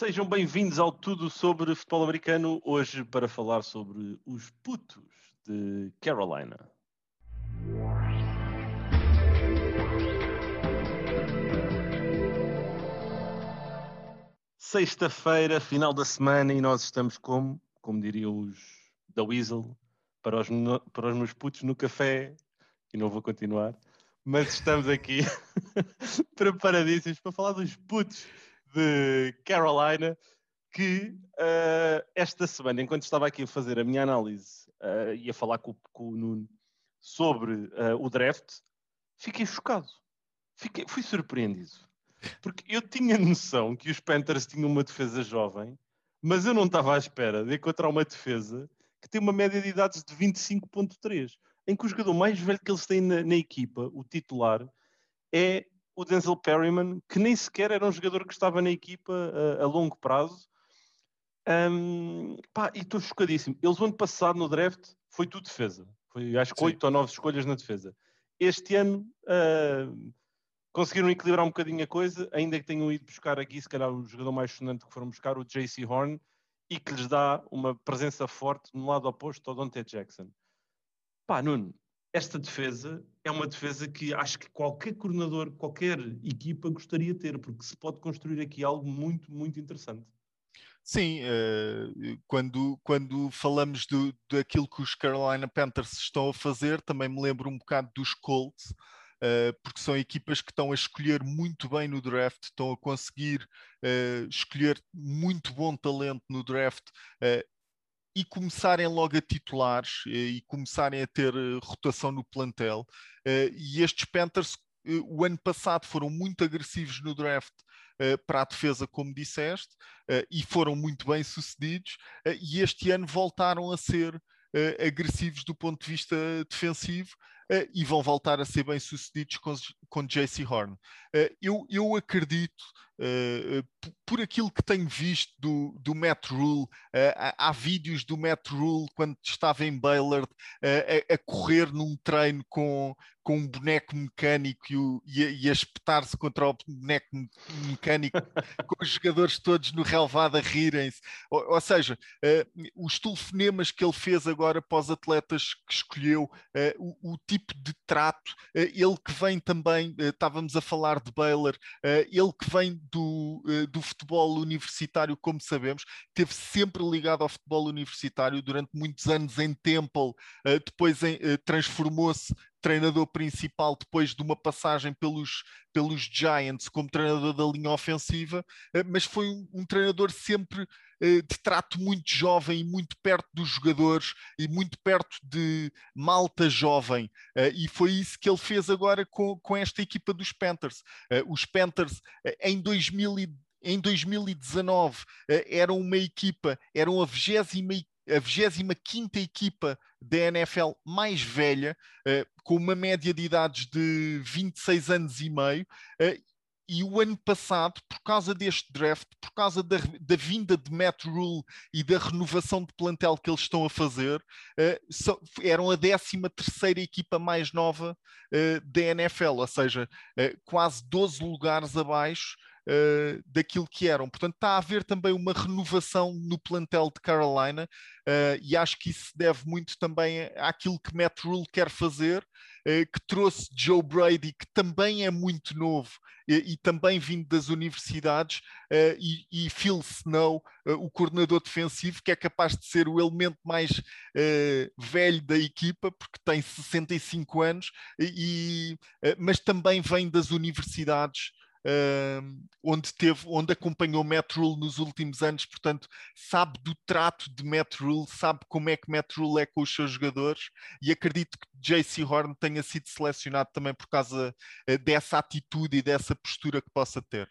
Sejam bem-vindos ao Tudo sobre Futebol Americano, hoje para falar sobre os putos de Carolina. Sexta-feira, final da semana, e nós estamos como, como diriam os da Weasel, para os, para os meus putos no café, e não vou continuar, mas estamos aqui preparadíssimos para falar dos putos de Carolina, que uh, esta semana, enquanto estava aqui a fazer a minha análise uh, e a falar com, com o Nuno sobre uh, o draft, fiquei chocado. Fiquei, fui surpreendido. Porque eu tinha noção que os Panthers tinham uma defesa jovem, mas eu não estava à espera de encontrar uma defesa que tem uma média de idades de 25.3, em que o jogador mais velho que eles têm na, na equipa, o titular, é o Denzel Perryman, que nem sequer era um jogador que estava na equipa a, a longo prazo. Um, pá, e estou chocadíssimo. Eles, o ano passado, no draft, foi tudo defesa. Foi, acho que, oito ou nove escolhas na defesa. Este ano, uh, conseguiram equilibrar um bocadinho a coisa, ainda que tenham ido buscar aqui, se calhar, o jogador mais sonante que foram buscar, o JC Horn, e que lhes dá uma presença forte no lado oposto ao Dante Jackson. Pá, Nuno, esta defesa é uma defesa que acho que qualquer coordenador, qualquer equipa gostaria de ter, porque se pode construir aqui algo muito, muito interessante. Sim, uh, quando, quando falamos do, daquilo que os Carolina Panthers estão a fazer, também me lembro um bocado dos Colts, uh, porque são equipas que estão a escolher muito bem no draft, estão a conseguir uh, escolher muito bom talento no draft e começarem logo a titulares eh, e começarem a ter eh, rotação no plantel. Eh, e estes Panthers, o ano passado, foram muito agressivos no draft para a defesa, como disseste, e foram muito bem sucedidos. E este ano voltaram a ser agressivos do ponto de vista defensivo e vão voltar a ser bem sucedidos com, JC Horn. eu, eu acredito Uh, por aquilo que tenho visto do, do Matt Rule, há, há, vídeos do Matt Rule quando estava em Baylor a, a, correr num treino com, com um boneco mecânico e, o, e, a, e a espetar-se contra o boneco mecânico, com os jogadores todos no relevado a rirem-se. Ou, ou, seja, os telefonemas que ele fez agora para os atletas que escolheu, o, o, tipo de trato, ele que vem também, estávamos a falar de Baylor, ele que vem do, eh, do futebol universitário, como sabemos, teve sempre ligado ao futebol universitário durante muitos anos em Temple, eh, depois eh, transformou-se treinador principal depois de uma passagem pelos, pelos Giants como treinador da linha ofensiva, mas foi um, um treinador sempre de trato muito jovem e muito perto dos jogadores e muito perto de malta jovem. E foi isso que ele fez agora com, com esta equipa dos Panthers. Os Panthers, em 2000 em 2019 eram uma equipa, eram a 20 a 25 equipa da NFL mais velha, com uma média de idades de 26 anos e meio, e o ano passado, por causa deste draft, por causa da, da, vinda de Matt Rule e da renovação de plantel que eles estão a fazer, uh, so, eram a 13 terceira equipa mais nova da NFL, ou seja, quase 12 lugares abaixo uh, daquilo que eram. Portanto, está a haver também uma renovação no plantel de Carolina uh, e acho que isso se deve muito também àquilo que Matt Rule quer fazer, uh, que trouxe Joe Brady, que também é muito novo e, e também vindo das universidades, e, e, Phil Snow, o coordenador defensivo, que é capaz de ser o elemento mais velho da equipa, porque tem 65 anos, e, mas também vem das universidades uh, onde teve, onde acompanhou Matt Rule nos últimos anos, portanto, sabe do trato de Matt Rule, sabe como é que Matt Rule é com os seus jogadores, e acredito que JC Horn tenha sido selecionado também por causa uh, dessa atitude e dessa postura que possa ter.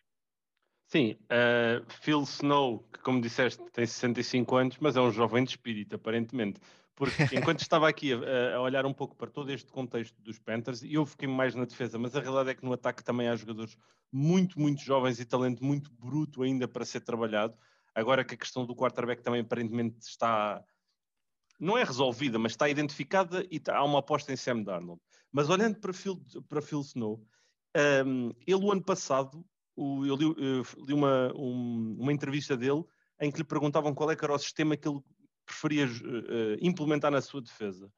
Sim, uh, Phil Snow, que como disseste tem 65 anos, mas é um jovem de espírito, aparentemente. Porque enquanto estava aqui a, a, olhar um pouco para todo este contexto dos Panthers, eu fiquei mais na defesa, mas a realidade é que no ataque também há jogadores muito, muito jovens e talento muito bruto ainda para ser trabalhado. Agora que a questão do quarterback também aparentemente está. Não é resolvida, mas está identificada e há uma aposta em Sam Darnold. Mas olhando para Phil, para Phil Snow, um, ele o ano passado o, eu li, eu li uma, um, uma entrevista dele em que lhe perguntavam qual é era o sistema que ele preferia uh, implementar na sua defesa.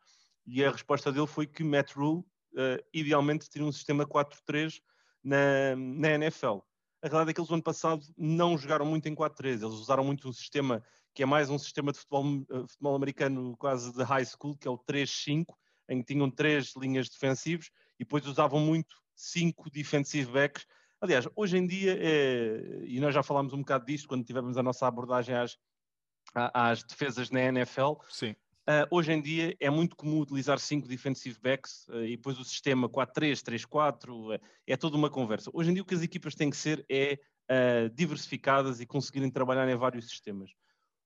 E a resposta dele foi que Matt Rule uh, idealmente teria um sistema 4-3 na, na NFL. A verdade é que eles no ano passado não jogaram muito em 4-3, eles usaram muito um sistema que é mais um sistema de futebol, futebol americano quase de high school, que é o 3-5, em que tinham três linhas defensivas e depois usavam muito cinco defensive backs. Aliás, hoje em dia, é, e nós já falámos um bocado disto quando tivemos a nossa abordagem às, às defesas na NFL. Sim. Uh, hoje em dia é muito comum utilizar cinco defensive backs uh, e depois o sistema 4-3, 3-4, uh, é toda uma conversa. Hoje em dia o que as equipas têm que ser é ah, diversificadas e conseguirem trabalhar em vários sistemas.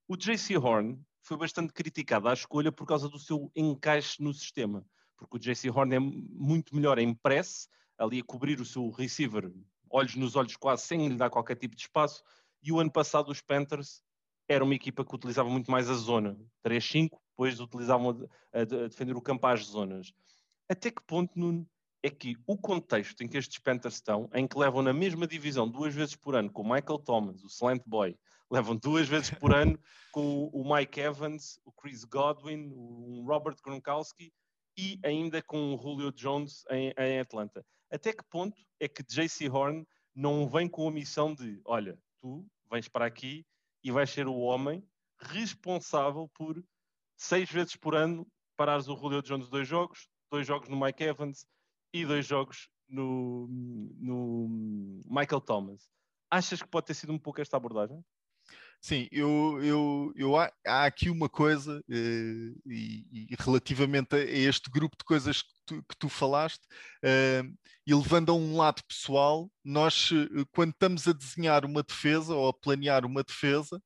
O JC Horn foi bastante criticado à escolha por causa do seu encaixe no sistema, porque o JC Horn é muito melhor em press, ali a cobrir o seu receiver, olhos nos olhos quase, sem lhe dar qualquer tipo de espaço, e o ano passado os Panthers era uma equipa que utilizava muito mais a zona, 3-5, depois utilizavam a, a, a, defender o campo às zonas. Até que ponto, Nuno, é que o contexto em que estes Panthers estão, em que levam na mesma divisão duas vezes por ano com o Michael Thomas, o Slant Boy, levam duas vezes por ano com o Mike Evans, o Chris Godwin, o Robert Gronkowski e ainda com o Julio Jones em, em Atlanta. Até que ponto é que JC Horn não vem com a missão de, olha, tu vens para aqui e vais ser o homem responsável por seis vezes por ano parares o Julio Jones dois jogos, dois jogos no Mike Evans e dois jogos no, no Michael Thomas. Achas que pode ter sido um pouco esta abordagem? Sim, eu, eu, eu há, há aqui uma coisa, eh, e, e, relativamente a este grupo de coisas que tu, que tu falaste, eh, e levando a um lado pessoal, nós, eh, quando estamos a desenhar uma defesa ou a planear uma defesa,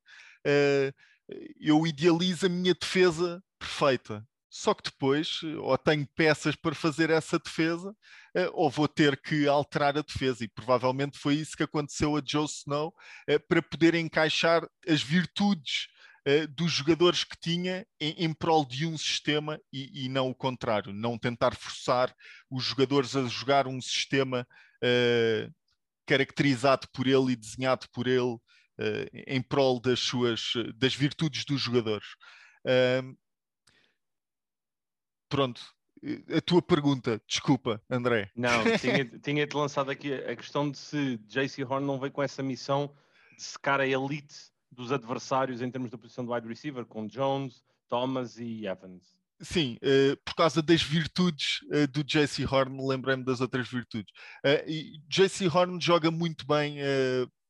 eu idealizo a minha defesa perfeita. Só que depois, ou tenho peças para fazer essa defesa, eh, ou vou ter que alterar a defesa. E provavelmente foi isso que aconteceu a Joe Snow, eh, para poder encaixar as virtudes eh, dos jogadores que tinha em, em prol de um sistema e, e, não o contrário. Não tentar forçar os jogadores a jogar um sistema uh, caracterizado por ele e desenhado por ele uh, em prol das suas das virtudes dos jogadores. Pronto, a tua pergunta, desculpa, André. Não, tinha-te tinha lançado aqui a questão de se JC Horn não veio com essa missão de secar a elite dos adversários em termos da posição do wide receiver, com Jones, Thomas e Evans. Sim, uh, por causa das virtudes uh, do JC Horn, lembrei-me das outras virtudes. Uh, e JC Horn joga muito bem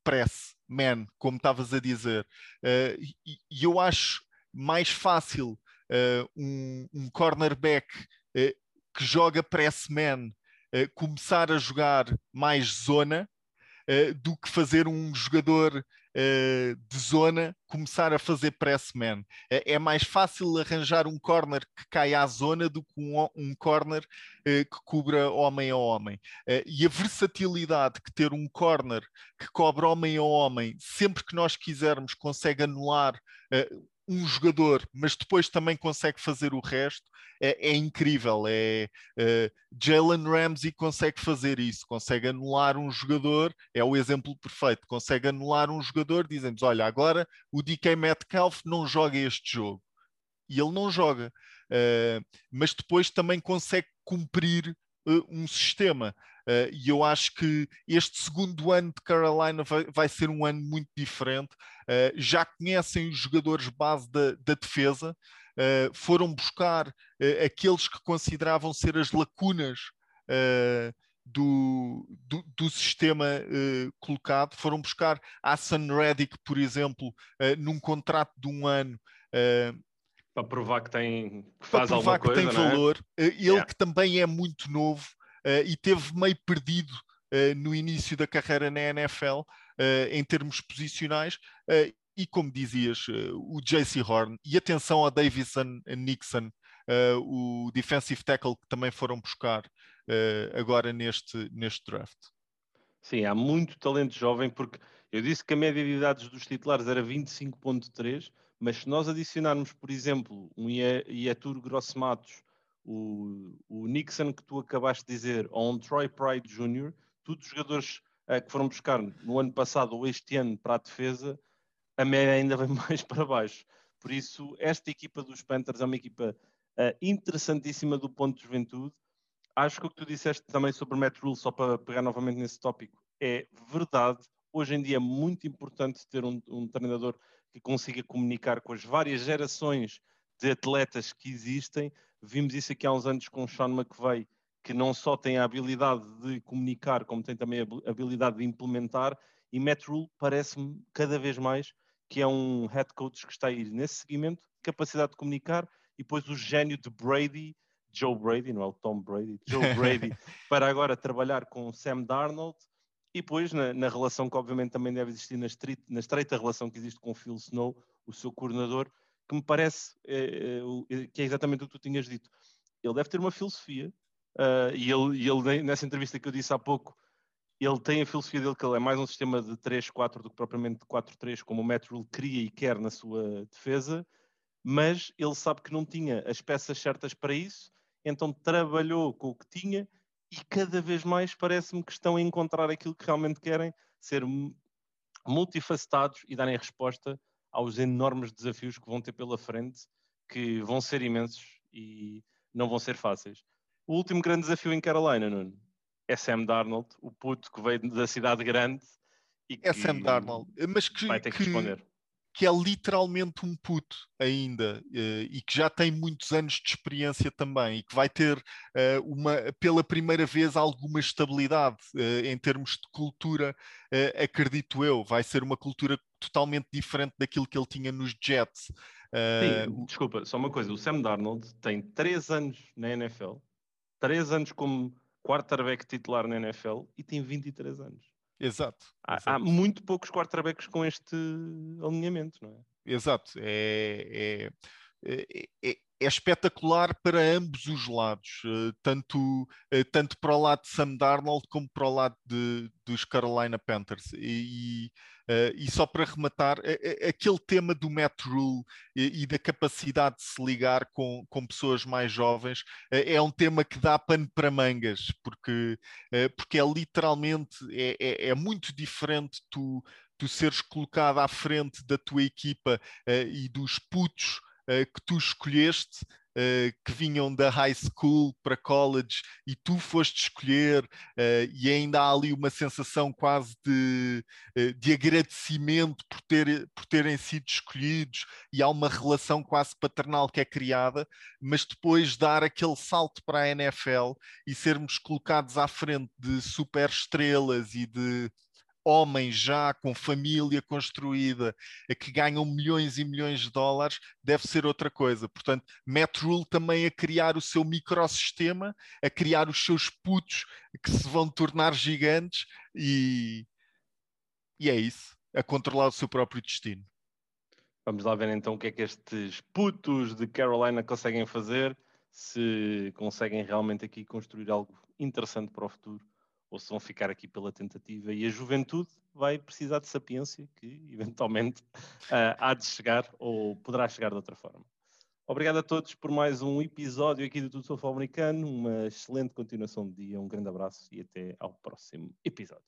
press, man, como estavas a dizer. e, eu acho mais fácil um, cornerback que joga press man começar a jogar mais zona do que fazer um jogador de zona começar a fazer press man. é mais fácil arranjar um corner que caia à zona do que um, um corner que cubra homem a homem. e a versatilidade que ter um corner que cobre homem a homem, sempre que nós quisermos, consegue anular um jogador, mas depois também consegue fazer o resto, é, é incrível. É, é Jalen Ramsey consegue fazer isso, consegue anular um jogador, é o exemplo perfeito. Consegue anular um jogador, dizendo olha, agora o DK Metcalf não joga este jogo. E ele não joga, uh, mas depois também consegue cumprir uh, um sistema. Uh, e eu acho que este segundo ano de Carolina vai, vai ser um ano muito diferente. Uh, já conhecem os jogadores base da, da defesa, uh, foram buscar aqueles que consideravam ser as lacunas do, do, do, sistema colocado, foram buscar Hassan Reddick, por exemplo, num contrato de um ano. para provar que tem que faz para provar que coisa, tem é? valor. Ele yeah. que também é muito novo, uh, e teve meio perdido uh, no início da carreira na NFL eh, em termos posicionais. E como dizias, o JC Horn, e atenção a Davison Nixon, o defensive tackle que também foram buscar agora neste, neste draft. Sim, há muito talento jovem, porque eu disse que a média de idades dos titulares era 25.3, mas se nós adicionarmos, por exemplo, um Ietur Grossmatos o, o Nixon que tu acabaste de dizer, ou um Troy Pride Jr., todos jogadores uh, que foram buscar no ano passado ou este ano para a defesa, a média ainda vem mais para baixo. Por isso, esta equipa dos Panthers é uma equipa uh, interessantíssima do ponto de juventude. Acho que o que tu disseste também sobre o Matt Rule, só para pegar novamente nesse tópico, é verdade. Hoje em dia é muito importante ter um, um treinador que consiga comunicar com as várias gerações de atletas que existem. Vimos isso aqui há uns anos com o Sean McVeigh, que não só tem a habilidade de comunicar, como tem também a habilidade de implementar. E Matt Rule parece-me cada vez mais que é um head coach que está a ir nesse seguimento, capacidade de comunicar, e depois o gênio de Brady, Joe Brady, não é o Tom Brady, Joe Brady, para agora trabalhar com Sam Darnold, e depois na, na relação que obviamente também deve existir na, street, na estreita relação que existe com o Phil Snow, o seu coordenador, que me parece é, é, que é exatamente o que tu tinhas dito. Ele deve ter uma filosofia, uh, e, ele, e ele, nessa entrevista que eu disse há pouco, ele tem a filosofia dele que ele é mais um sistema de 3-4 do que propriamente de 4-3, como o Rule queria e quer na sua defesa, mas ele sabe que não tinha as peças certas para isso, então trabalhou com o que tinha e cada vez mais parece-me que estão a encontrar aquilo que realmente querem, ser multifacetados e darem resposta aos enormes desafios que vão ter pela frente, que vão ser imensos e não vão ser fáceis. O último grande desafio em Carolina, Nuno, é Sam Darnold, o puto que veio da cidade grande e que é Sam Darnold, mas que, vai ter que, que responder que é literalmente um puto ainda uh, e que já tem muitos anos de experiência também e que vai ter uh, uma, pela primeira vez alguma estabilidade uh, em termos de cultura, acredito eu. Vai ser uma cultura totalmente diferente daquilo que ele tinha nos Jets. Sim, desculpa, só uma coisa: o Sam Darnold tem três anos na NFL, três anos como quarterback titular na NFL e tem 23 anos. Exato. Há, exato. há, muito poucos quarterbacks com este alinhamento, não é? Exato. É, é, é, é, espetacular para ambos os lados, eh, tanto, eh, tanto para o lado de Sam Darnold como para o lado de, dos Carolina Panthers. E, Uh, e só para rematar, aquele tema do Matt Rule e, e, da capacidade de se ligar com, com pessoas mais jovens é um tema que dá pano para mangas, porque, porque é literalmente é, é, é, muito diferente tu, tu seres colocado à frente da tua equipa e dos putos que tu escolheste uh, que vinham da high school para college e tu foste escolher, uh, e ainda há ali uma sensação quase de, uh, de agradecimento por, ter, por terem sido escolhidos, e há uma relação quase paternal que é criada, mas depois dar aquele salto para a NFL e sermos colocados à frente de super estrelas e de homens já com família construída, que ganham milhões e milhões de dólares, deve ser outra coisa. Portanto, Matt Rule também a criar o seu microsistema, a criar os seus putos que se vão tornar gigantes e, e é isso, a controlar o seu próprio destino. Vamos lá ver então o que é que estes putos de Carolina conseguem fazer, se conseguem realmente aqui construir algo interessante para o futuro ou se vão ficar aqui pela tentativa. E a juventude vai precisar de sapiência, que eventualmente uh, há de chegar ou poderá chegar de outra forma. Obrigado a todos por mais um episódio aqui do Tudo Sobre Americano. Uma excelente continuação de dia, um grande abraço e até ao próximo episódio.